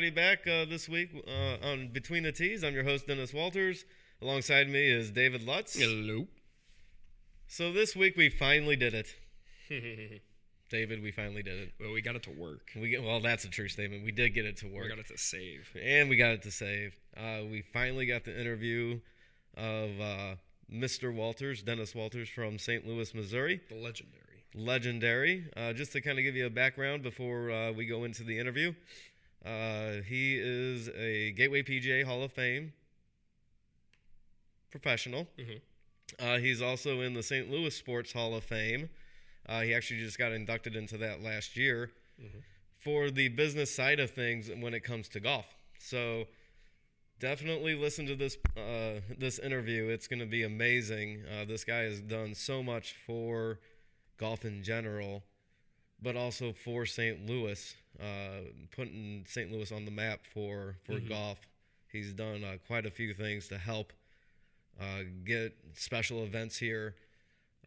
like to welcome everybody back uh, this week uh, on Between the Tees. I'm your host, Dennis Walters. Alongside me is David Lutz. Hello. So this week we finally did it. David, we finally did it. Well, we got it to work. We get, well, that's a true statement. We did get it to work. We got it to save. and we got it to save. Uh, we finally got the interview of uh, Mr. Walters, Dennis Walters from St. Louis, Missouri. The legendary. Legendary. Uh, just to kind of give you a background before uh, we go into the interview, uh, he is a Gateway PGA Hall of Fame professional. Mhm. Uh, he's also in the St. Louis Sports Hall of Fame. Uh, he actually just got inducted into that last year Mhm. for the business side of things when it comes to golf. So definitely listen to this uh, this interview. It's going to be amazing. Uh, this guy has done so much for golf in general, but also for St. Louis, uh, putting St. Louis on the map for for Mhm. golf. He's done uh, quite a few things to help uh, get special events here.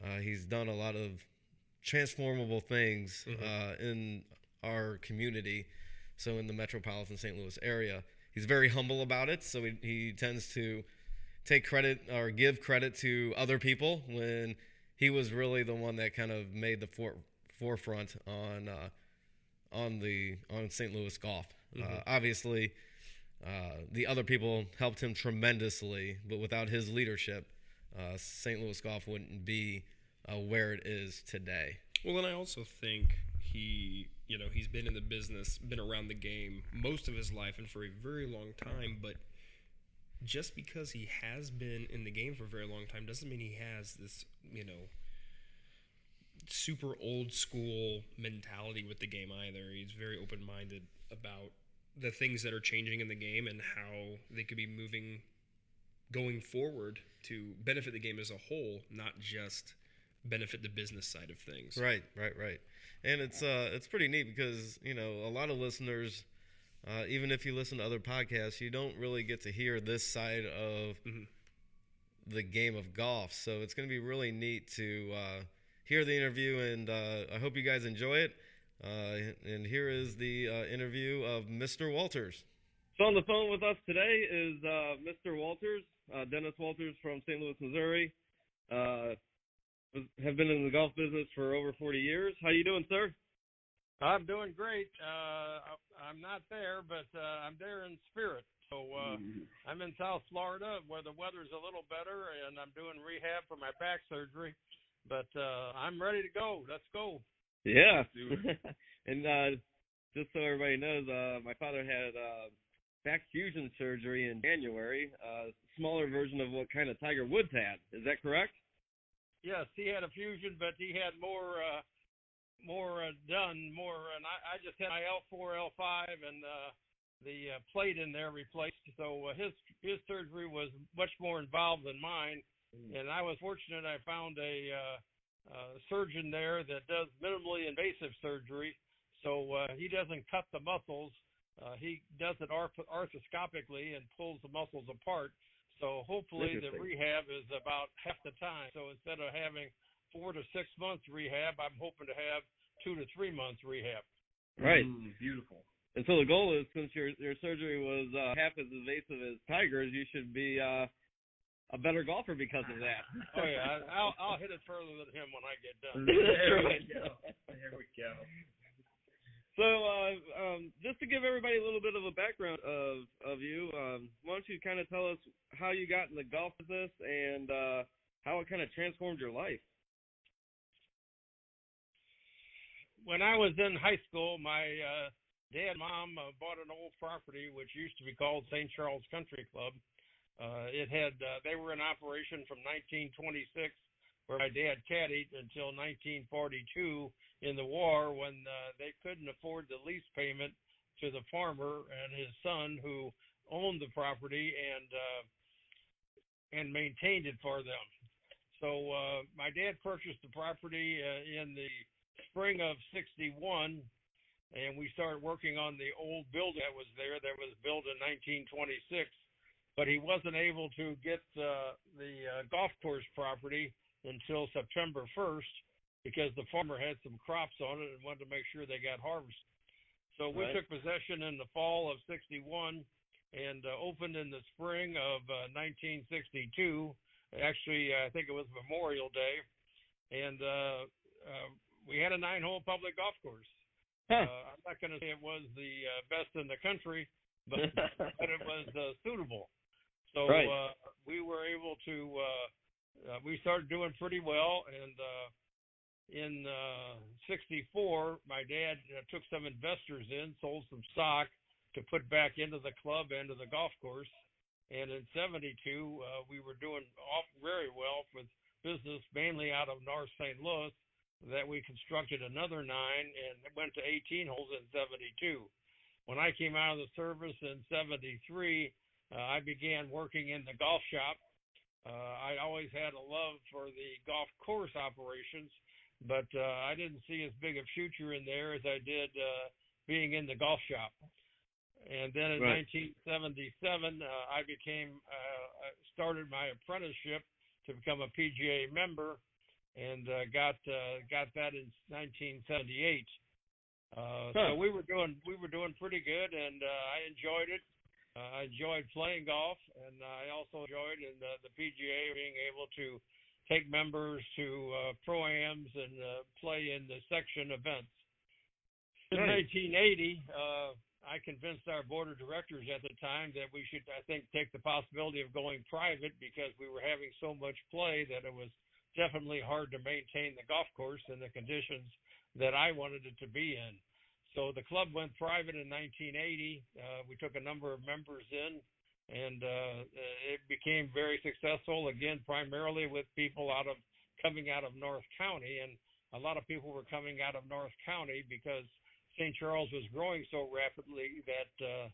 Uh, he's done a lot of transformable things Mhm. uh, in our community, so in the metropolitan St. Louis area. He's very humble about it, so he, he tends to take credit or give credit to other people when he was really the one that kind of made the for, forefront on uh, on the on St. Louis golf. Uh, Mhm. obviously, uh, the other people helped him tremendously, but without his leadership, uh, St. Louis golf wouldn't be uh, where it is today. Well, and I also think he, you know, he's been in the business, been around the game most of his life and for a very long time. But just because he has been in the game for a very long time doesn't mean he has this, you know, super old school mentality with the game either. He's very open minded about the things that are changing in the game and how they could be moving going forward to benefit the game as a whole, not just benefit the business side of things. Right, right, right. And it's uh it's pretty neat because you know a lot of listeners, uh, even if you listen to other podcasts, you don't really get to hear this side of Mhm. the game of golf. So it's going to be really neat to uh, hear the interview, and uh, I hope you guys enjoy it. Uh, and here is the uh, interview of Mr. Walters. So on the phone with us today is uh, Mr. Walters, uh, Dennis Walters from St. Louis, Missouri. Uh, have been in the golf business for over 40 years. How you doing, sir? I'm doing great. Uh, I- I'm not there, but uh, I'm there in spirit. So uh, I'm in South Florida where the weather's a little better, and I'm doing rehab for my back surgery. But uh, I'm ready to go. Let's go. Yeah. and uh, just so everybody knows, uh, my father had uh, back fusion surgery in January, uh, smaller version of what kind of Tiger Woods had. Is that correct? Yes, he had a fusion, but he had more uh, more uh, done, more. And I, I just had my L4, L5, and uh, the uh, plate in there replaced. So uh, his his surgery was much more involved than mine. And I was fortunate I found a uh, uh, surgeon there that does minimally invasive surgery. So uh, he doesn't cut the muscles. Uh, he does it arth- arthroscopically and pulls the muscles apart. So hopefully the rehab is about half the time. So instead of having four to six months rehab, I'm hoping to have two to three months rehab. Right. beautiful. And so the goal is, since your your surgery was uh, half as invasive as Tiger's, you should be uh, a better golfer because of that. Oh yeah, I- I'll I'll hit it further than him when I get done. There we go. There we go. So, uh, um, just to give everybody a little bit of a background of of you, um, why don't you kind of tell us how you got in the golf business and uh, how it kind of transformed your life? when I was in high school, my uh, dad and mom uh, bought an old property which used to be called St. Charles Country Club. Uh, it had uh, they were in operation from 1926, where my dad caddied until 1942 in the war when uh, they couldn't afford the lease payment to the farmer and his son who owned the property and uh, and maintained it for them. So uh, my dad purchased the property uh, in the spring of 61 and we started working on the old building that was there that was built in 1926 but he wasn't able to get uh, the uh, golf course property until September 1st because the farmer had some crops on it and wanted to make sure they got harvested. So we Right. took possession in the fall of '61 and uh, opened in the spring of uh, 1962. Actually, I think it was Memorial Day, and uh, uh, we had a nine-hole public golf course. Huh. Uh, I'm not going to say it was the uh, best in the country, but but it was uh, suitable. So Right. uh, we were able to. Uh, uh, we started doing pretty well, and uh, in uh, '64, my dad uh, took some investors in, sold some stock to put back into the club and to the golf course. And in '72, uh, we were doing off very well with business, mainly out of North St. Louis. That we constructed another nine and went to 18 holes in '72. When I came out of the service in '73, uh, I began working in the golf shop. Uh, I always had a love for the golf course operations, but uh, I didn't see as big a future in there as I did uh, being in the golf shop. And then in Right. 1977, uh, I became uh, started my apprenticeship to become a PGA member, and uh, got uh, got that in 1978. Uh, Huh. So we were doing we were doing pretty good, and uh, I enjoyed it. Uh, I enjoyed playing golf, and I also enjoyed in the, the PGA being able to take members to uh, pro ams and uh, play in the section events. In 1980, uh, I convinced our board of directors at the time that we should, I think, take the possibility of going private because we were having so much play that it was definitely hard to maintain the golf course in the conditions that I wanted it to be in. So the club went private in 1980. Uh, we took a number of members in, and uh, it became very successful. Again, primarily with people out of coming out of North County, and a lot of people were coming out of North County because St. Charles was growing so rapidly that uh,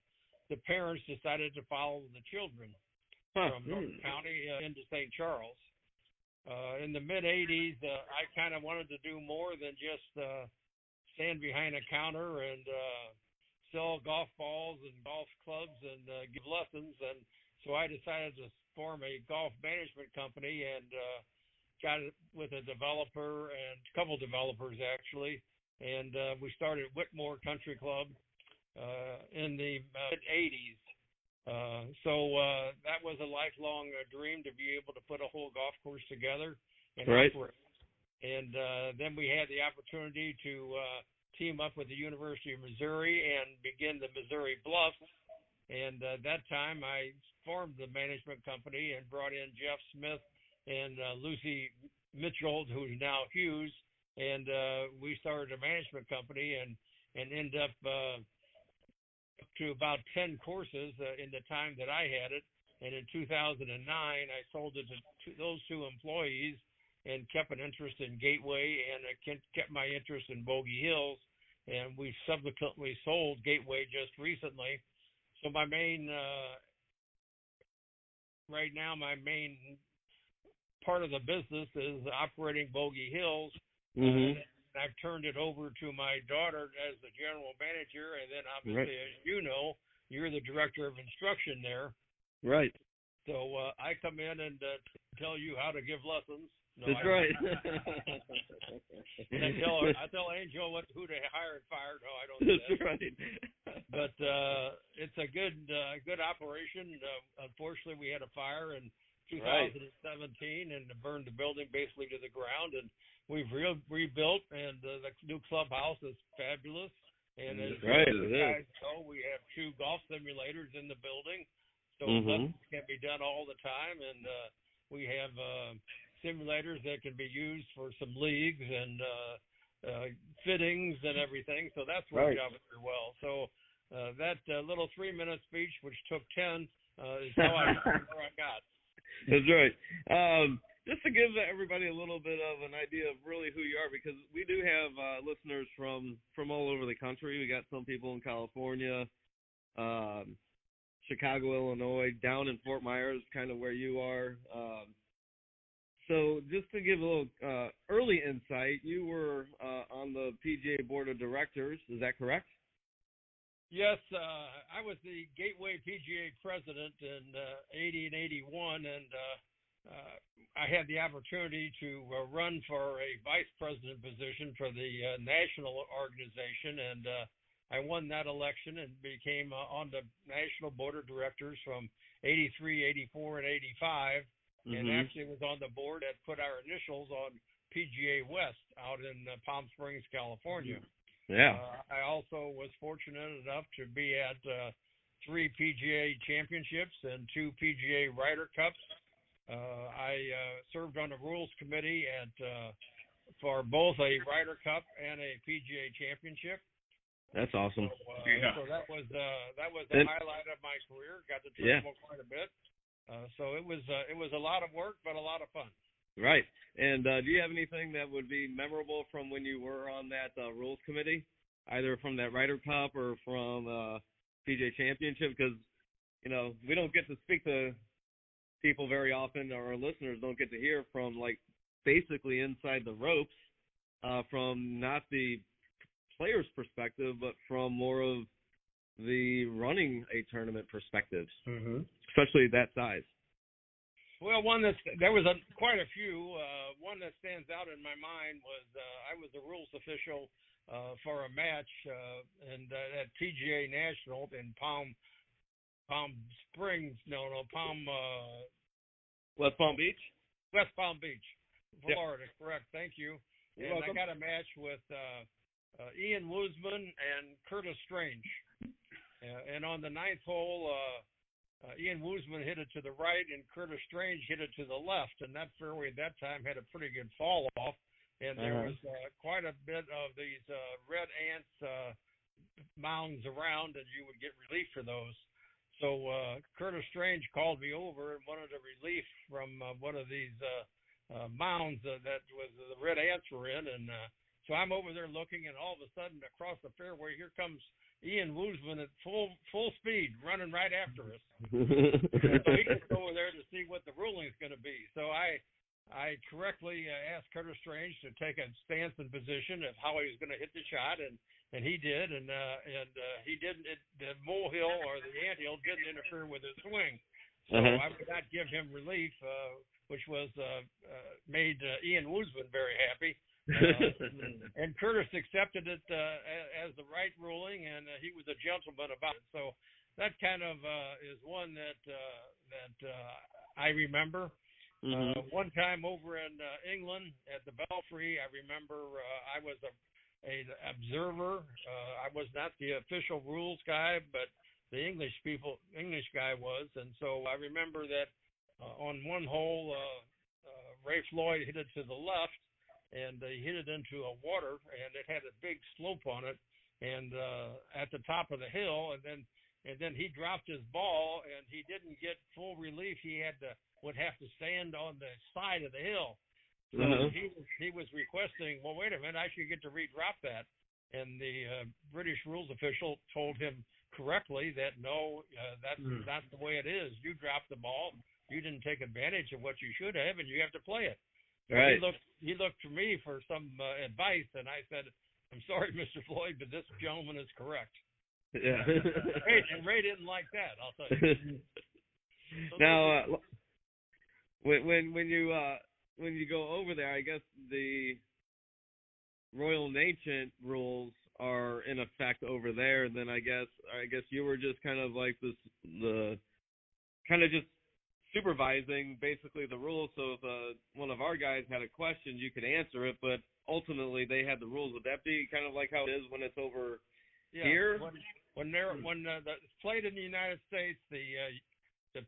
the parents decided to follow the children Huh. from North Hmm. County uh, into St. Charles. Uh, in the mid 80s, uh, I kind of wanted to do more than just uh, stand behind a counter and uh, sell golf balls and golf clubs and uh, give lessons. And so I decided to form a golf management company and uh, got it with a developer and a couple developers actually. And uh, we started Whitmoor Country Club uh, in the mid 80s. Uh, so uh, that was a lifelong uh, dream to be able to put a whole golf course together and Right. operate. And uh, then we had the opportunity to uh, team up with the University of Missouri and begin the Missouri Bluffs. And uh, that time, I formed the management company and brought in Jeff Smith and uh, Lucy Mitchell, who's now Hughes, and uh, we started a management company and and end up uh, to about 10 courses uh, in the time that I had it. And in 2009, I sold it to those two employees and kept an interest in Gateway and I kept my interest in Bogey Hills. And we subsequently sold Gateway just recently. So my main, uh, right now, my main part of the business is operating Bogey Hills. Mhm. And I've turned it over to my daughter as the general manager, and then obviously, Right. as you know, you're the director of instruction there. Right. So uh, I come in and uh, tell you how to give lessons. No, That's I right. I tell I tell Angel what who to hire and fire. No, I don't. Do That's that. right. But uh, it's a good uh, good operation. Uh, unfortunately, we had a fire in Right. 2017 and burned the building basically to the ground. And we've re- rebuilt, and uh, the new clubhouse is fabulous. And as Right, you is. guys know, we have two golf simulators in the building, so Mhm. can be done all the time. And uh, we have uh, simulators that can be used for some leagues and uh, uh, fittings and everything. So that's worked Right. out very well. So uh, that uh, little three-minute speech, which took ten, uh, is how I where I got. That's right. Um, just to give everybody a little bit of an idea of really who you are, because we do have uh, listeners from from all over the country. We got some people in California, um, Chicago, Illinois, down in Fort Myers, kind of where you are. Um, so just to give a little uh, early insight, you were uh, on the PGA board of directors. Is that correct? Yes, uh, I was the Gateway PGA president in uh, 80 and 81, and uh, uh, I had the opportunity to uh, run for a vice president position for the uh, national organization, and uh, I won that election and became uh, on the national board of directors from 83, 84, and 85, and Mhm. actually was on the board that put our initials on PGA West out in uh, Palm Springs, California. Yeah. Uh, I also was fortunate enough to be at uh, three PGA championships and two PGA Ryder Cups. Uh, I uh, served on the rules committee at uh, for both a Ryder Cup and a PGA championship. That's awesome. So, uh, Yeah. so that was uh, that was the And- highlight of my career. Got to Yeah. travel quite a bit. Uh, so it was uh, it was a lot of work, but a lot of fun. Right. And uh, do you have anything that would be memorable from when you were on that uh, rules committee, either from that Ryder Cup or from uh, PGA Championship? Because you know we don't get to speak to people very often, or our listeners don't get to hear from like basically inside the ropes uh, from not the player's perspective, but from more of the running a tournament perspective, Mm-hmm. especially that size. Well, one that's there was a quite a few. Uh, one that stands out in my mind was uh, I was the rules official uh, for a match uh, and uh, at PGA National in Palm Palm Springs. No, no, Palm uh, West Palm Beach. West Palm Beach, Yep. Florida. Correct. Thank you. You're and welcome. I got a match with uh, uh, Ian Woosnam and Curtis Strange. Uh, and on the ninth hole, uh, uh, Ian Woosnam hit it to the right, and Curtis Strange hit it to the left. And that fairway at that time had a pretty good fall off, and there Uh-huh. was uh, quite a bit of these uh, red ants uh, mounds around, and you would get relief for those. So uh, Curtis Strange called me over and wanted a relief from uh, one of these uh, uh, mounds uh, that was the red ants were in, and uh, so I'm over there looking, and all of a sudden across the fairway, here comes Ian Woosnam at full full speed, running right after us. so he gets over there to see what the ruling is going to be. So I I correctly uh, asked Curtis Strange to take a stance and position of how he was going to hit the shot, and and he did, and uh, and uh, he didn't. It, the molehill or the anthill didn't interfere with his swing, so Uh-huh. I would not give him relief, uh, which was uh, uh, made uh, Ian Woosnam very happy. Uh, and Curtis accepted it uh, as the right ruling, and uh, he was a gentleman about it. So that kind of uh, is one that uh, that uh, I remember. Mhm. Uh, one time over in uh, England at the Belfry, I remember uh, I was a, a observer. Uh, I was not the official rules guy, but the English people, English guy was, and so I remember that uh, on one hole, uh, uh, Ray Floyd hit it to the left, and he hit it into a water, and it had a big slope on it, and uh, at the top of the hill, and then and then he dropped his ball, and he didn't get full relief. He had to would have to stand on the side of the hill. So Uh-huh. he was he was requesting, well, wait a minute, I should get to redrop that. And the uh, British rules official told him correctly that no, uh, that's Mm. not the way it is. You dropped the ball, you didn't take advantage of what you should have, and you have to play it. Right. He looked he looked to me for some uh, advice, and I said, I'm sorry, Mr. Floyd, but this gentleman is correct. Yeah. Ray, and Ray didn't like that. I'll tell you. So now, uh, when when when you uh when you go over there, I guess the Royal and Ancient rules are in effect over there. And then I guess I guess you were just kind of like this the kind of just supervising basically the rules. So if uh, one of our guys had a question, you could answer it, but ultimately they had the rules. Would that be kind of like how it is when it's over? yeah, here? when when they're when uh, the, it's played in the United States, the uh, the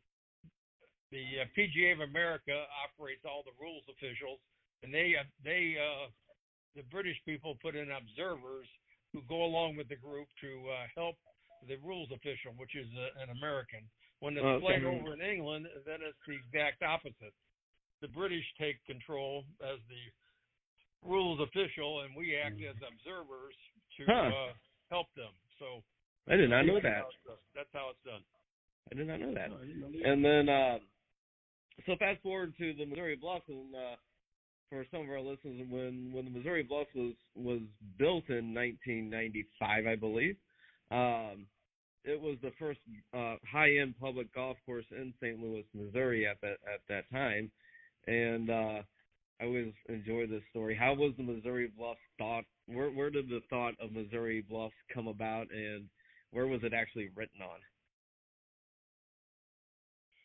the uh, PGA of America operates all the rules officials, and they uh, they uh, the British people put in observers who go along with the group to uh, help the rules official, which is uh, an American. When it's Okay. played over in England, then it's the exact opposite. The British take control as the rules official, and we act as observers to Huh. uh, help them. So I did not know that. how. That's how it's done. I did not know that. And then, uh, so fast forward to the Missouri Bluffs, and uh, for some of our listeners, when when the Missouri Bluffs was was built in 1995, I believe, um, it was the first uh, high-end public golf course in St. Louis, Missouri at that at that time, and uh, I always enjoy this story. How was the Missouri Bluffs thought? Where where did the thought of Missouri Bluffs come about, and where was it actually written on?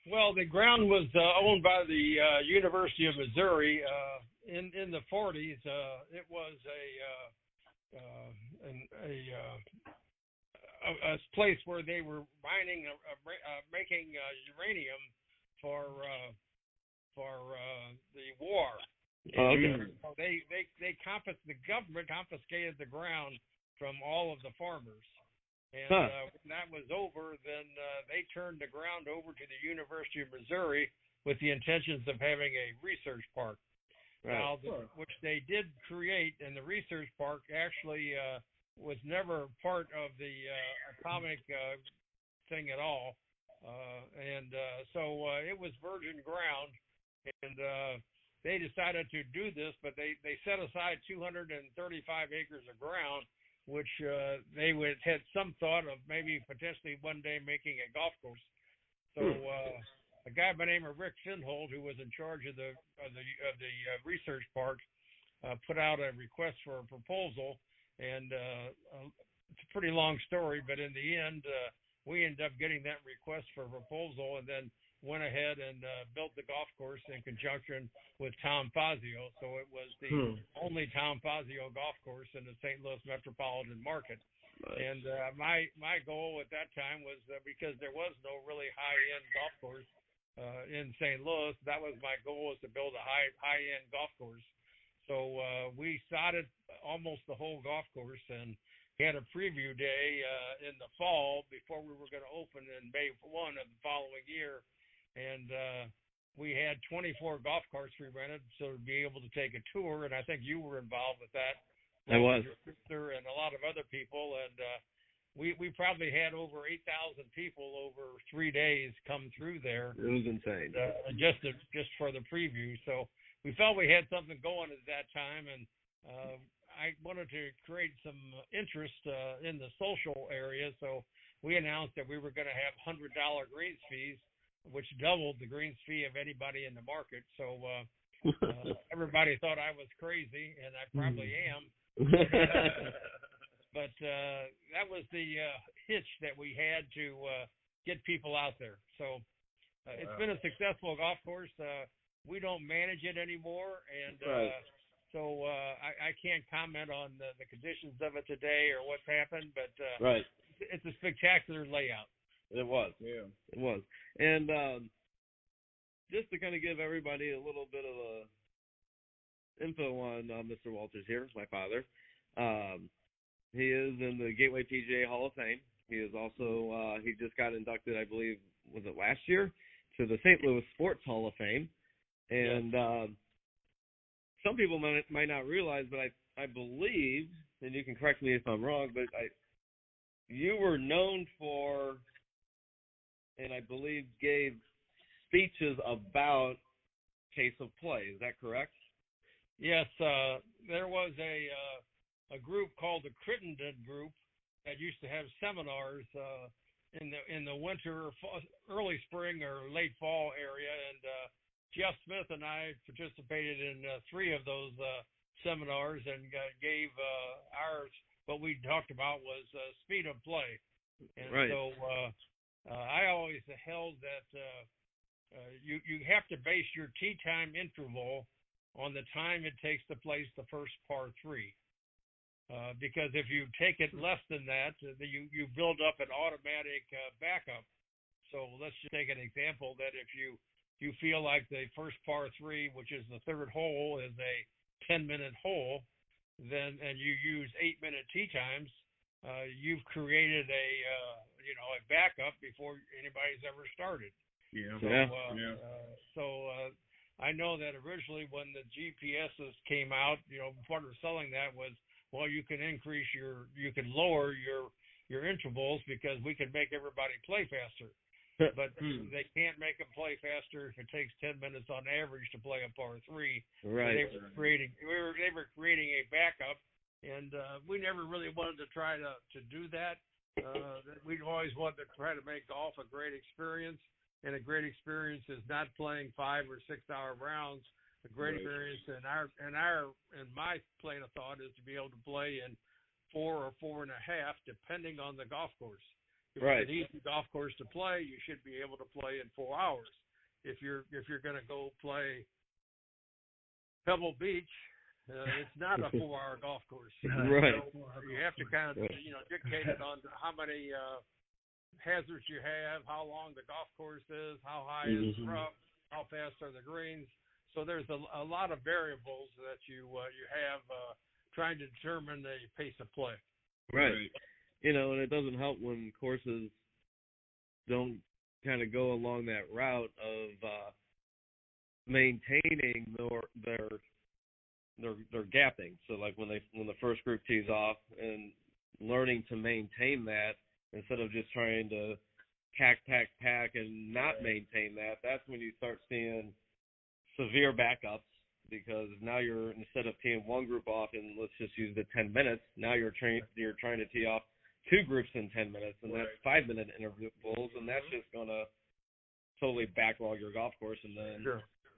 Well, the ground was uh, owned by the uh, University of Missouri. Uh, in in the 40s, uh, it was a uh, uh, an, a, uh, a a place where they were mining, uh, uh, making uh, uranium for uh, for uh, the war. Oh, okay. So they they they confis- the government confiscated the ground from all of the farmers. And Huh. uh, when that was over, then uh, they turned the ground over to the University of Missouri with the intentions of having a research park. Right. Now, the, which they did create, and the research park actually uh, was never part of the uh, atomic uh, thing at all, uh, and uh, so uh, it was virgin ground, and uh, they decided to do this, but they they set aside 235 acres of ground, which uh, they would had some thought of maybe potentially one day making a golf course. So Hmm. uh, a guy by the name of Rick Finhold, who was in charge of the of the of the uh, research park, uh, put out a request for a proposal, and uh, uh, it's a pretty long story, but in the end, uh, we ended up getting that request for a proposal, and then went ahead and uh, built the golf course in conjunction with Tom Fazio. So it was the Hmm. only Tom Fazio golf course in the St. Louis metropolitan market. Nice. And uh, my my goal at that time was uh, because there was no really high end golf course uh, in St. Louis. That was my goal was to build a high high end golf course. So uh, we sodded almost the whole golf course and had a preview day uh, in the fall before we were going to open in May one of the following year, and uh, we had 24 golf carts we rented so to be able to take a tour. And I think you were involved with that. I was. Your sister and a lot of other people, and uh, we we probably had over 8,000 people over three days come through there It was insane. uh, just to, just for the preview. So we felt we had something going at that time, and uh, I wanted to create some interest uh, in the social area. So we announced that we were going to have hundred dollar greens fees, which doubled the greens fee of anybody in the market. So uh, uh, everybody thought I was crazy, and I probably am. But uh, that was the uh, hitch that we had to uh, get people out there. So uh, it's been a successful golf course. Uh, we don't manage it anymore, and Right. uh, so uh, I, I can't comment on the, the conditions of it today or what's happened. But uh, right. it's a spectacular layout. It was. Yeah. It was. And um, just to kind of give everybody a little bit of a info on uh, Mr. Walters here, my father. Um, he is in the Gateway PGA Hall of Fame. He is also uh, he just got inducted, I believe, was it last year, to the St. Louis Sports Hall of Fame. And um, some people might might not realize, but I I believe, and you can correct me if I'm wrong, but I you were known for and I believe gave speeches about Pace of Play. Is that correct? Yes, uh, there was a uh, a group called the Crittenden Group that used to have seminars uh, in the in the winter, early spring or late fall area, and uh, Jeff Smith and I participated in uh, three of those uh, seminars and uh, gave uh, ours. What we talked about was uh, speed of play, and Right. so uh, uh, I always held that uh, uh, you you have to base your tee time interval on the time it takes to place the first par three. Uh, because if you take it less than that, uh, you, you build up an automatic uh, backup. So let's just take an example that if you you feel like the first par three, which is the third hole, is a 10 minute hole, then and you use eight minute tee times, uh, you've created a uh, you know a backup before anybody's ever started. Yeah. So, Yeah. uh, Yeah. uh, so uh, I know that originally when the GPSs came out, you know, part of selling that was, well, you can increase your, you can lower your your intervals because we can make everybody play faster. But Hmm. they can't make them play faster if it takes 10 minutes on average to play a par three. Right. They were creating, we were, they were creating a backup, and uh, we never really wanted to try to to do that. Uh, we always wanted to try to make golf a great experience, and a great experience is not playing five or six hour rounds a great Right. experience. And our and our and my plane of thought is to be able to play in four or four and a half, depending on the golf course. If Right. it's an easy golf course to play, you should be able to play in four hours. If you're if you're going to go play Pebble Beach, uh, it's not a four-hour golf course. Right. So you have to kind of you know dictate it on how many uh, hazards you have, how long the golf course is, how high is the Mhm. rough, how fast are the greens. So there's a, a lot of variables that you uh, you have uh, trying to determine the pace of play. Right. You know, and it doesn't help when courses don't kind of go along that route of uh maintaining their their their their gapping. So like when they when the first group tees off and learning to maintain that instead of just trying to pack pack pack and not maintain that, that's when you start seeing severe backups because now you're instead of teeing one group off in let's just use the 10 minutes, now you're trying you're trying to tee off two groups in 10 minutes, and that's five minute intervals, and that's just gonna totally backlog your golf course, and then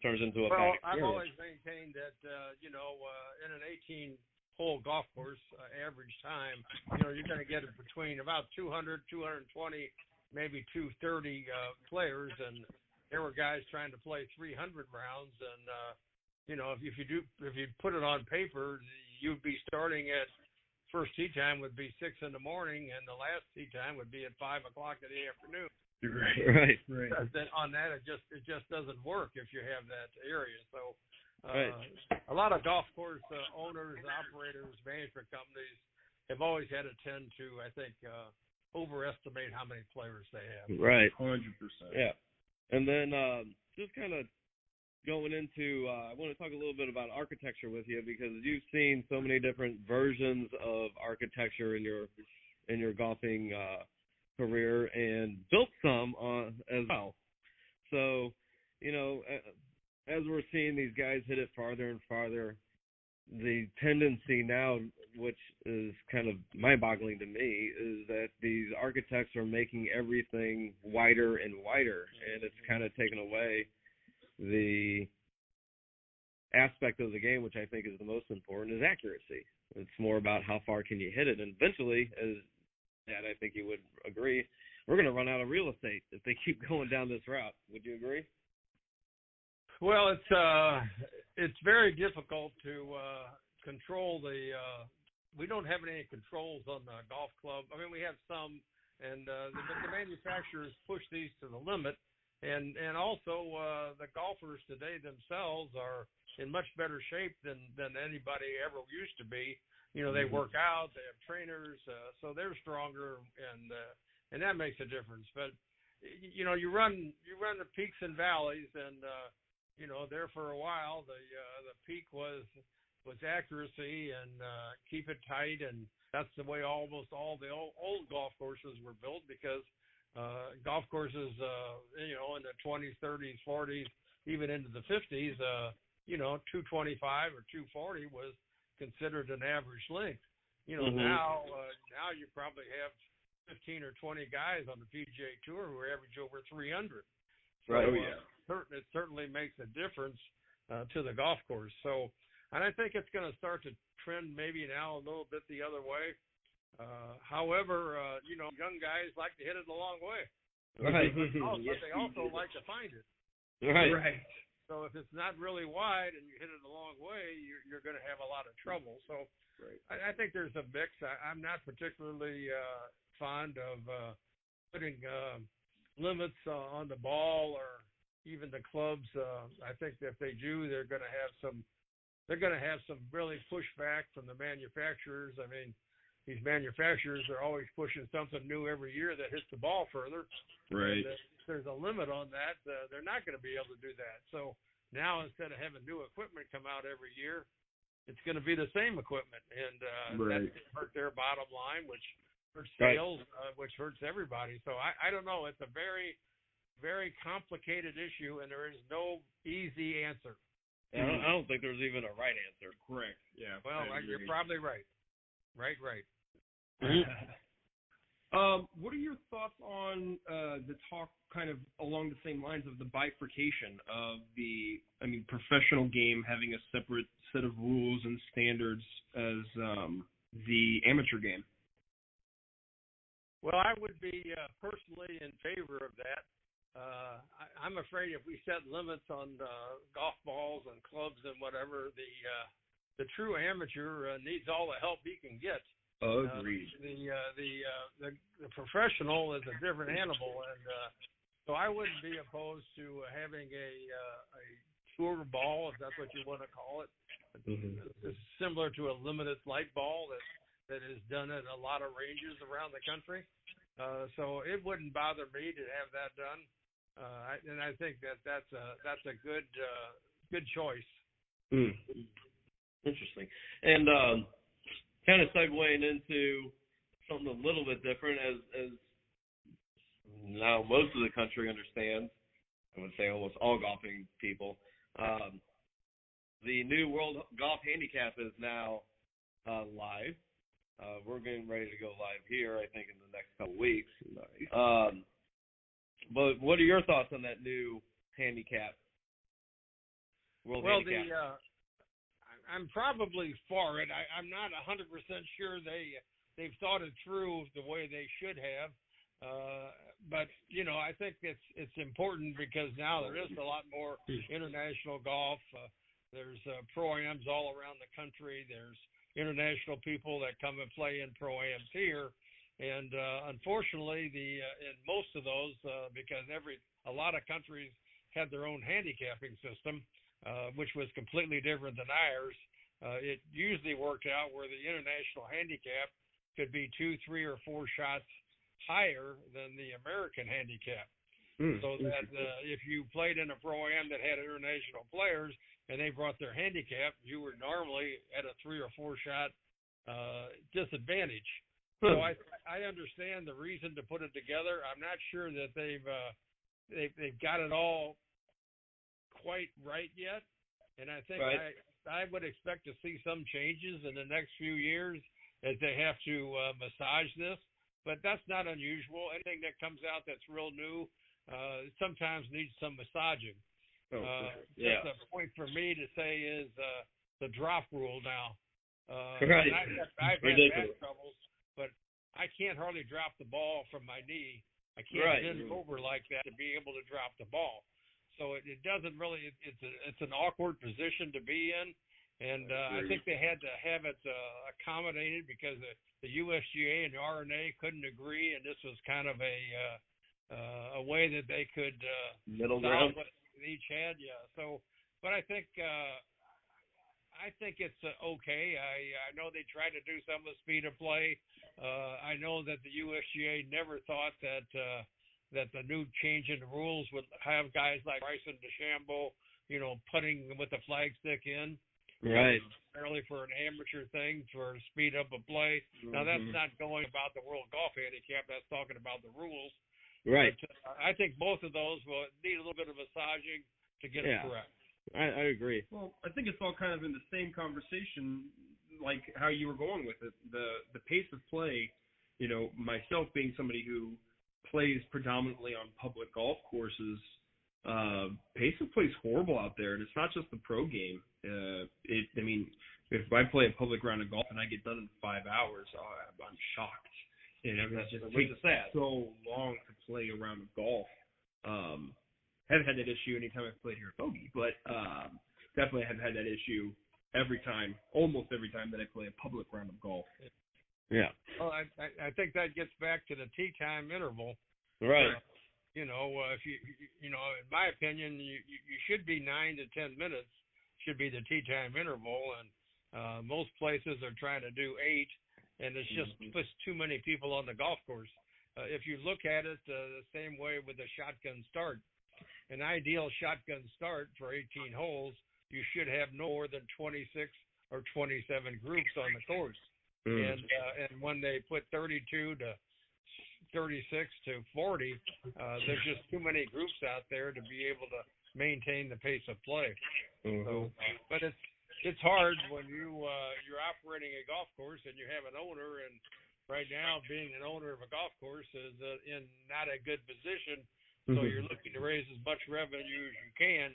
turns into a Well, bad I've always maintained that uh, you know uh, in an 18 hole golf course uh, average time, you know you're going to get it between about 200, 220, maybe 230 uh, players, and there were guys trying to play 300 rounds, and uh, you know if, if you do if you put it on paper, you'd be starting at first tee time would be six in the morning, and the last tee time would be at five o'clock in the afternoon. right. Right. Uh, then on that it just it just doesn't work if you have that area. So uh, Right. a lot of golf course uh, owners, operators, management companies have always had a tend to I think uh, overestimate how many players they have. Right. Hundred percent. Yeah. And then um, just kind of going into, uh, I want to talk a little bit about architecture with you because you've seen so many different versions of architecture in your in your golfing uh, career and built some uh, as well. So, you know, as we're seeing these guys hit it farther and farther, the tendency now, which is kind of mind-boggling to me, is that these architects are making everything wider and wider, and it's kind of taken away the aspect of the game, which I think is the most important, is accuracy. It's more about how far can you hit it, and eventually, as Dad, I think you would agree, we're going to run out of real estate if they keep going down this route. Would you agree? Well, it's uh, it's very difficult to uh, control the. Uh, we don't have any controls on the golf club. I mean, we have some, and uh, the, the manufacturers push these to the limit, and and also uh, the golfers today themselves are in much better shape than than anybody ever used to be. You know, they Mhm. work out, they have trainers, uh, so they're stronger, and uh, and that makes a difference. But you know, you run you run the peaks and valleys, and uh, you know, there for a while, the uh, the peak was was accuracy and uh, keep it tight, and that's the way almost all the old, old golf courses were built because uh, golf courses, uh, you know, in the 20s, 30s, 40s, even into the 50s, uh, you know, 225 or 240 was considered an average length. You know, Mhm. now uh, now you probably have 15 or 20 guys on the PGA Tour who average over 300. So, Right. Oh uh, yeah. certain it certainly makes a difference uh, to the golf course. So, and I think it's going to start to trend maybe now a little bit the other way. Uh, however, uh, you know, young guys like to hit it a long way, Right. but, also, Yes, they also do. like to find it. Right. Right. So if it's not really wide and you hit it a long way, you're, you're going to have a lot of trouble. So Right. I, I think there's a mix. I, I'm not particularly uh, fond of uh, putting uh, limits uh, on the ball or even the clubs. Uh, I think if they do, they're going to have some. They're going to have some really pushback from the manufacturers. I mean, these manufacturers are always pushing something new every year that hits the ball further. Right. And if there's a limit on that, uh, they're not going to be able to do that. So now instead of having new equipment come out every year, it's going to be the same equipment, and uh, Right. that's going to hurt their bottom line, which hurts Right. sales, uh, which hurts everybody. So I, I don't know. It's a very, very complicated issue, and there is no easy answer. I don't, I don't think there's even a right answer. Correct. Yeah. Well, I you're probably right. Right, right. Um, what are your thoughts on uh, the talk, kind of along the same lines of the bifurcation of the, I mean, professional game having a separate set of rules and standards as um, the amateur game? Well, I would be uh, personally in favor of that. Uh, I, I'm afraid if we set limits on uh, golf balls and clubs and whatever, the uh, the true amateur uh, needs all the help he can get. Agreed. Uh, the uh, the, uh, the the professional is a different animal, and uh, so I wouldn't be opposed to having a uh, a tour ball, if that's what you want to call it. Mhm. It's similar to a limited light ball that that is done at a lot of ranges around the country. Uh, so it wouldn't bother me to have that done, uh, I- and I think that that's a that's a good uh, good choice. Hmm. Interesting. And um, kind of segueing into something a little bit different, as as now most of the country understands. I would say almost all golfing people. Um, the new World Golf Handicap is now uh, live. Uh, we're getting ready to go live here, I think, in the next couple weeks. Um, but what are your thoughts on that new handicap? World well, Handicap. the uh, I'm probably for it. I, I'm not a hundred percent sure they they've thought it through the way they should have. Uh, but you know, I think it's it's important because now there is a lot more international golf. Uh, there's uh, pro ams all around the country. There's international people that come and play in pro ams here, and uh, unfortunately, the uh, in most of those, uh, because every a lot of countries had their own handicapping system, uh, which was completely different than ours. Uh, it usually worked out where the international handicap could be two, three, or four shots higher than the American handicap. Hmm. So that uh, if you played in a pro am that had international players and they brought their handicap, you were normally at a three or four shot uh, disadvantage. So I I understand the reason to put it together. I'm not sure that they've uh, they've they've got it all quite right yet, and I think Right. I I would expect to see some changes in the next few years as they have to uh, massage this. But that's not unusual. Anything that comes out that's real new uh, sometimes needs some massaging. Oh, Uh, Yeah. Just a point for me to say is uh, the drop rule now. Uh, Right. I've, had- I've had Ridiculous. back troubles, but I can't hardly drop the ball from my knee. I can't Right. bend over like that to be able to drop the ball. So it, it doesn't really. It, it's a, it's an awkward position to be in, and uh, I think they had to have it uh, accommodated because the, the USGA and the R&A couldn't agree, and this was kind of a uh, uh, a way that they could uh, Middle ground. what each had. Yeah. So, but I think uh, I think it's uh, okay. I I know they tried to do some of the speed of play. Uh, I know that the USGA never thought that uh, that the new change in the rules would have guys like Bryson DeChambeau, you know, putting with the flag stick in. Right. Primarily for an amateur thing for speed up a play. Now that's Mhm. not going about the World Golf Handicap. That's talking about the rules. Right. But, uh, I think both of those will need a little bit of massaging to get Yeah. it correct. I, I agree. Well, I think it's all kind of in the same conversation, like how you were going with it. The the pace of play, you know, myself being somebody who plays predominantly on public golf courses, uh, pace of play is horrible out there, and it's not just the pro game. Uh, it, I mean, if I play a public round of golf and I get done in five hours, oh, I'm shocked. You know, it just takes sad. so long to play a round of golf. Um, haven't had that issue anytime I've played here at Bogey, but um, definitely have had that issue every time, almost every time that I play a public round of golf. Yeah. Well, I, I think that gets back to the tee time interval. Right. Uh, you know, uh, if you you know, in my opinion, you you should be nine to ten minutes should be the tee time interval, and uh, most places are trying to do eight, and it's just Mhm. puts too many people on the golf course. Uh, if you look at it uh, the same way with the shotgun start, an ideal shotgun start for 18 holes, you should have no more than 26 or 27 groups on the course Mm. and uh, and when they put 32 to 36 to 40, uh, there's just too many groups out there to be able to maintain the pace of play. Mhm. So, but it's it's hard when you uh, you're operating a golf course and you have an owner and right now, being an owner of a golf course is uh, in not a good position. So you're looking to raise as much revenue as you can.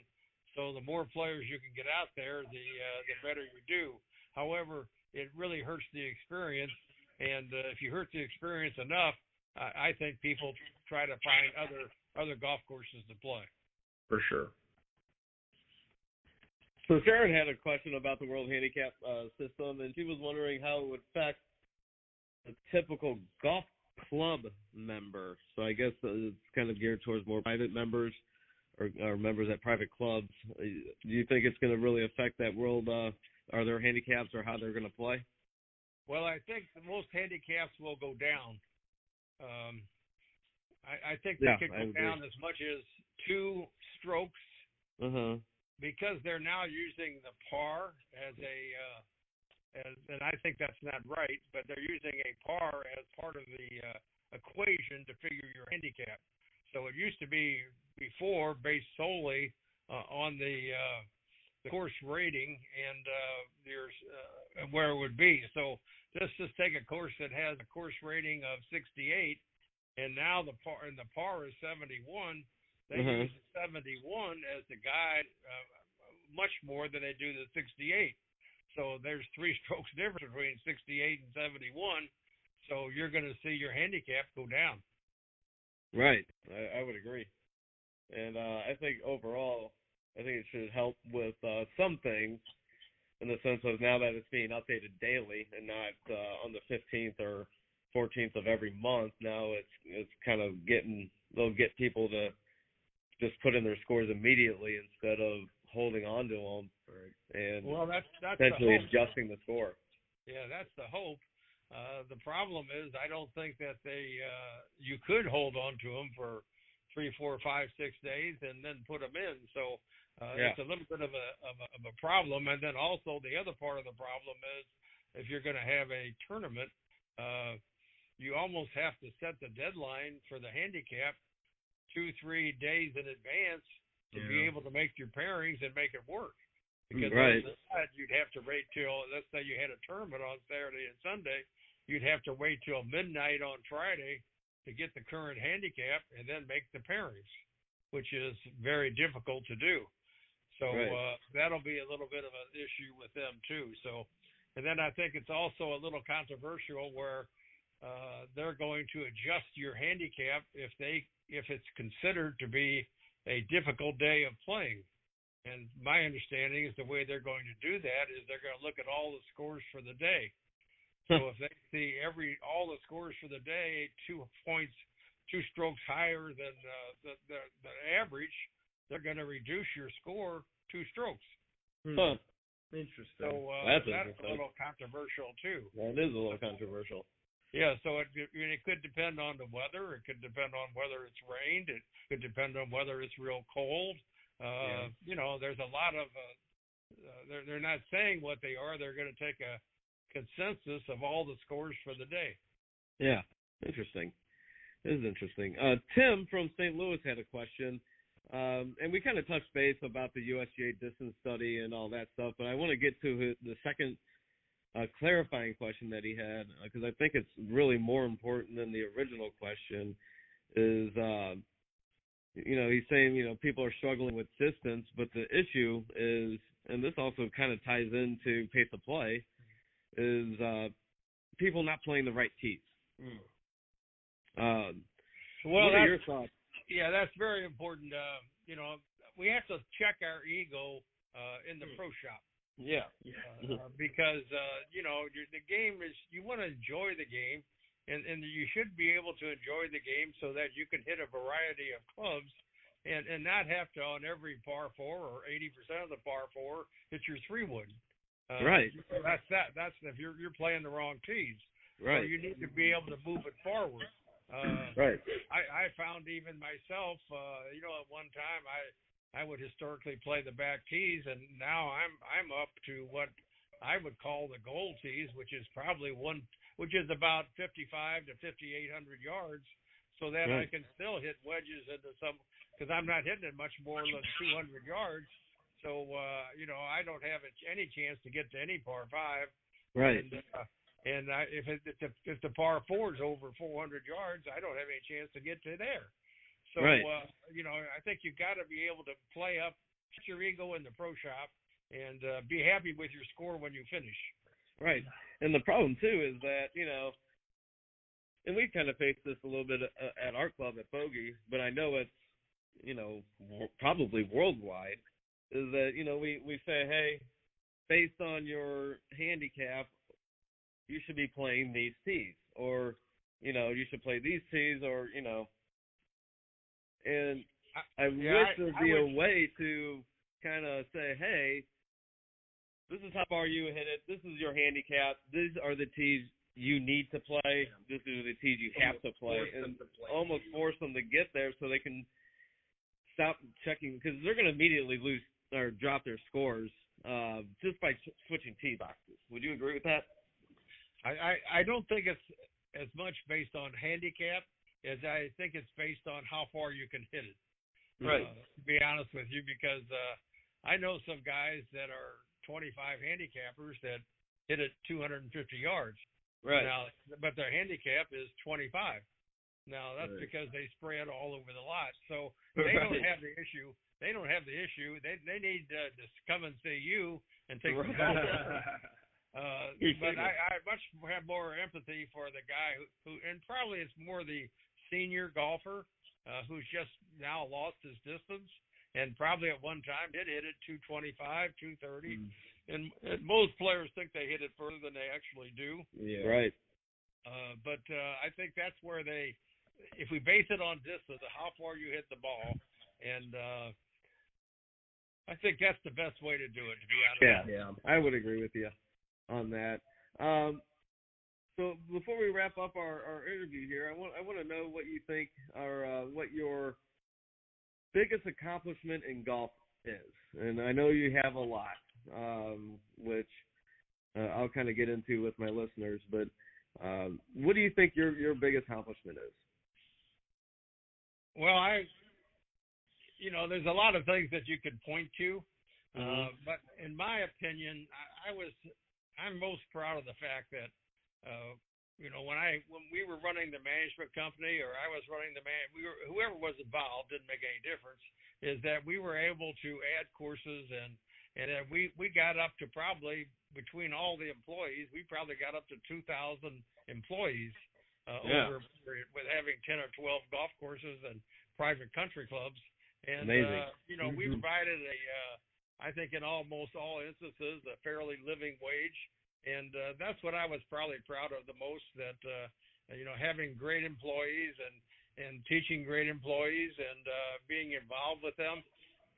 So the more players you can get out there, the uh, the better you do. However, it really hurts the experience, and uh, if you hurt the experience enough, I, I think people try to find other other golf courses to play. For sure. So Sharon had a question about the World Handicap uh, system, and she was wondering how it would affect a typical golf club member. So I guess uh, it's kind of geared towards more private members or, or members at private clubs. Uh, Do you think it's going to really affect that world? Uh, are there handicaps or how they're going to play? Well, I think the most handicaps will go down. Um, I, I think they Yeah, could go down as much as two strokes Uh huh. because they're now using the par as a uh, as, and I think that's not right, but they're using a par as part of the uh, equation to figure your handicap. So it used to be before based solely uh, on the uh, the course rating and uh, your uh, where it would be. So let's just take a course that has a course rating of 68, and now the par and the par is 71. They Mhm. use 71 as the guide uh, much more than they do the 68. So there's three strokes difference between 68 and 71. So you're going to see your handicap go down. Right. I, I would agree. And uh, I think overall, I think it should help with uh, some things in the sense of now that it's being updated daily and not uh, on the 15th or 14th of every month. Now it's it's kind of getting they'll get people to just put in their scores immediately instead of holding on to them and Well, that's that's the essentially hope. adjusting the score. Yeah, that's the hope. Uh, the problem is, I don't think that they uh, you could hold on to them for three, four, five, six days and then put them in. So uh, Yeah. it's a little bit of a, of a of a problem. And then also the other part of the problem is if you're going to have a tournament, uh, you almost have to set the deadline for the handicap two, three days in advance to be able to make your pairings and make it work. Because Right. other than that, you'd have to wait till let's say you had a tournament on Saturday and Sunday, you'd have to wait till midnight on Friday to get the current handicap and then make the pairings, which is very difficult to do. So Right. uh, that'll be a little bit of an issue with them too. So, and then I think it's also a little controversial where uh, they're going to adjust your handicap if they if it's considered to be a difficult day of playing. And my understanding is the way they're going to do that is they're going to look at all the scores for the day. So if they see every all the scores for the day two points, two strokes higher than uh, the, the the average, they're going to reduce your score two strokes. Huh. Interesting. So uh, That's that's, a little controversial too. That is a little controversial. Yeah, so it it could depend on the weather. It could depend on whether it's rained. It could depend on whether it's real cold. Uh, You know, there's a lot of. Uh, uh, they're they're not saying what they are. They're going to take a consensus of all the scores for the day. Yeah, interesting. This is interesting. Uh, Tim from St. Louis had a question, um, and we kind of touched base about the USGA distance study and all that stuff, but I want to get to his, the second uh, clarifying question that he had because I think it's really more important than the original question. Is uh, you know he's saying you know people are struggling with distance, but the issue is, and this also kind of ties into pace of play, is uh, people not playing the right tees. Mm. Um, Well, what are your thoughts? Yeah, that's very important. Uh, you know, we have to check our ego uh, in the Hmm. pro shop. Yeah. uh, uh, because uh, you know the game is you want to enjoy the game, and and you should be able to enjoy the game so that you can hit a variety of clubs, and and not have to on every par four or eighty percent of the par four hit your three wood. Uh, Right. That's that. That's if you're you're playing the wrong tees. So Right. you need to be able to move it forward. Uh, Right. I, I found even myself, uh, you know, at one time I I would historically play the back tees, and now I'm I'm up to what I would call the goal tees, which is probably one, which is about 55 to 5800 yards, so that I can still hit wedges into some because I'm not hitting it much more than 200 yards. So uh, you know, I don't have any chance to get to any par five. Right. And, uh, And I, if it, if the, if the par four is over 400 yards, I don't have any chance to get to there. So Right. uh, you know, I think you've got to be able to play up, put your ego in the pro shop, and uh, be happy with your score when you finish. Right. And the problem too is that you know, and we kind of faced this a little bit uh, at our club at Bogey, but I know it's you know probably worldwide. Is that you know we we say hey, based on your handicap, you should be playing these tees, or you know you should play these tees, or you know. And I yeah, wish there'd I be a way to kind of say, hey, this is how far you hit it. This is your handicap. These are the tees you need to play. This are the tees you have to play. And to play. almost force them to get there so they can stop checking because they're going to immediately lose or drop their scores uh, just by ch- switching tee boxes. Would you agree with that? I, I, I don't think it's as much based on handicap as I think it's based on how far you can hit it. Right. Uh, to be honest with you, because uh, I know some guys that are 25 handicappers that hit it 250 yards. Right. Now, but their handicap is 25. Now that's Right. because they spread all over the lot, so they don't have the issue. They don't have the issue. They they need uh, to come and see you and take Right. photos. Uh, but I, I much have more empathy for the guy who, who, and probably it's more the senior golfer uh, who's just now lost his distance, and probably at one time did hit it 225, 230, and, and most players think they hit it further than they actually do. yeah. Right. Uh, but uh, I think that's where they, if we base it on distance, how far you hit the ball, and uh, I think that's the best way to do it. To be honest. Yeah. Yeah. I would agree with you on that. Um, so before we wrap up our, our interview here, I want I want to know what you think or uh, what your biggest accomplishment in golf is. And I know you have a lot, um, which uh, I'll kind of get into with my listeners. But um, what do you think your your biggest accomplishment is? Well, I, you know, there's a lot of things that you could point to, uh, Mhm. but in my opinion, I, I was, I'm most proud of the fact that, uh, you know, when I when we were running the management company or I was running the man, we were whoever was involved didn't make any difference. Is that we were able to add courses and and that we we got up to probably between all the employees, we probably got up to 2,000 employees uh, Yeah. over with having 10 or 12 golf courses and private country clubs. And Amazing. uh, you know, we Mhm. provided a, uh, I think in almost all instances, a fairly living wage, and uh, that's what I was probably proud of the most. That uh, you know, having great employees and and teaching great employees and uh, being involved with them.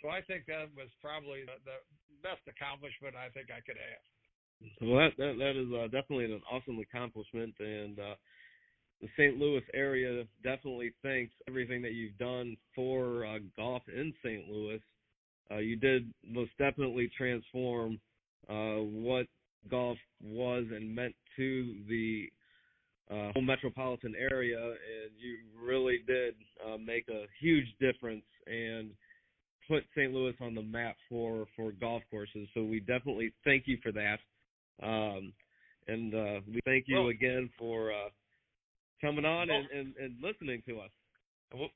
So I think that was probably the, the best accomplishment I think I could have. Well, that that, that is uh, definitely an awesome accomplishment, and uh, the St. Louis area definitely thanks everything that you've done for uh, golf in St. Louis. Uh, you did most definitely transform uh, what golf was and meant to the uh, whole metropolitan area, and you really did uh, make a huge difference and put St. Louis on the map for for golf courses. So we definitely thank you for that. Um, and uh, we thank you Well- again for uh, coming on Well- and, and, and listening to us.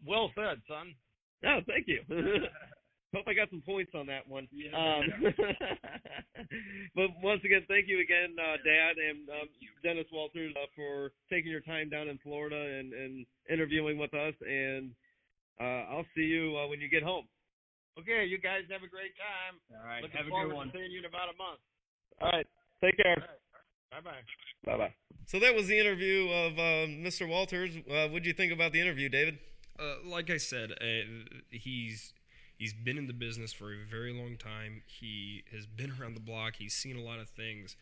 Well said, son. No, thank you. Hope I got some points on that one. Yeah. Um, but once again, thank you again, uh, Dad and um, Dennis Walters, uh, for taking your time down in Florida and, and interviewing with us. And uh, I'll see you uh, when you get home. Okay, you guys have a great time. All right. Looking Have a good one. to seeing you in about a month. All right. Take care. Bye bye. Bye bye. So that was the interview of uh, Mr. Walters. Uh, what do you think about the interview, David? Uh, like I said, uh, he's he's been in the business for a very long time. He has been around the block. He's seen a lot of things,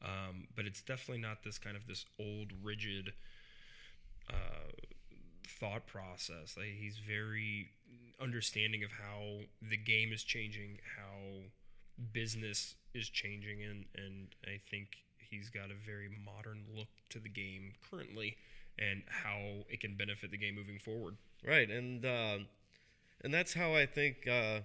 um, but it's definitely not this kind of this old rigid uh, thought process. Like he's very understanding of how the game is changing, how business is changing, and and I think he's got a very modern look to the game currently, and how it can benefit the game moving forward. Right, and uh, and that's how I think uh,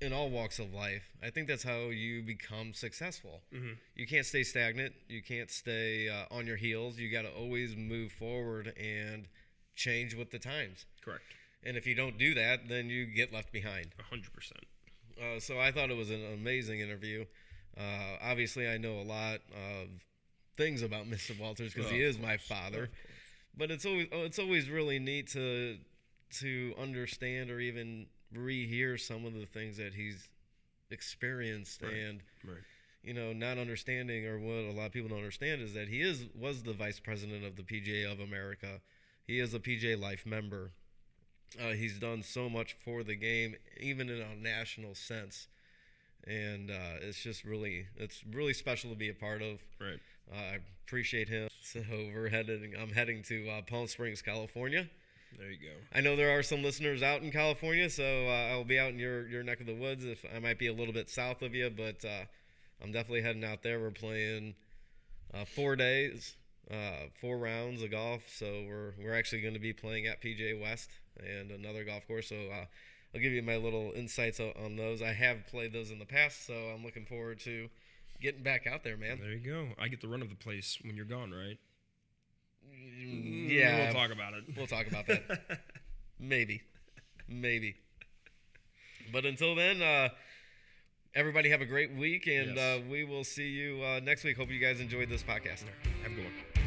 in all walks of life. I think that's how you become successful. Mhm. You can't stay stagnant. You can't stay uh, on your heels. You got to always move forward and change with the times. Correct. And if you don't do that, then you get left behind. A hundred percent. Uh, so I thought it was an amazing interview. Uh, obviously, I know a lot of things about Mr. Walters because he is my father. But it's always oh, it's always really neat to to understand or even rehear some of the things that he's experienced Right. and Right. you know not understanding or what a lot of people don't understand is that he is was the vice president of the PGA of America. He is a PGA Life member. Uh, he's done so much for the game, even in a national sense, and uh, it's just really it's really special to be a part of. Right. Uh, I appreciate him. So we're heading. I'm heading to uh, Palm Springs, California. There you go. I know there are some listeners out in California, so uh, I'll be out in your your neck of the woods. If I might be a little bit south of you, but uh, I'm definitely heading out there. We're playing uh, four days, uh, four rounds of golf. So we're we're actually going to be playing at PGA West and another golf course. So uh, I'll give you my little insights on those. I have played those in the past, so I'm looking forward to getting back out there, man. There you go. I get the run of the place when you're gone, right? Mm, Yeah, We'll talk about it. We'll talk about that. Maybe. Maybe. But until then, uh, everybody have a great week, and Yes. uh, we will see you uh, next week. Hope you guys enjoyed this podcast. Have a good one.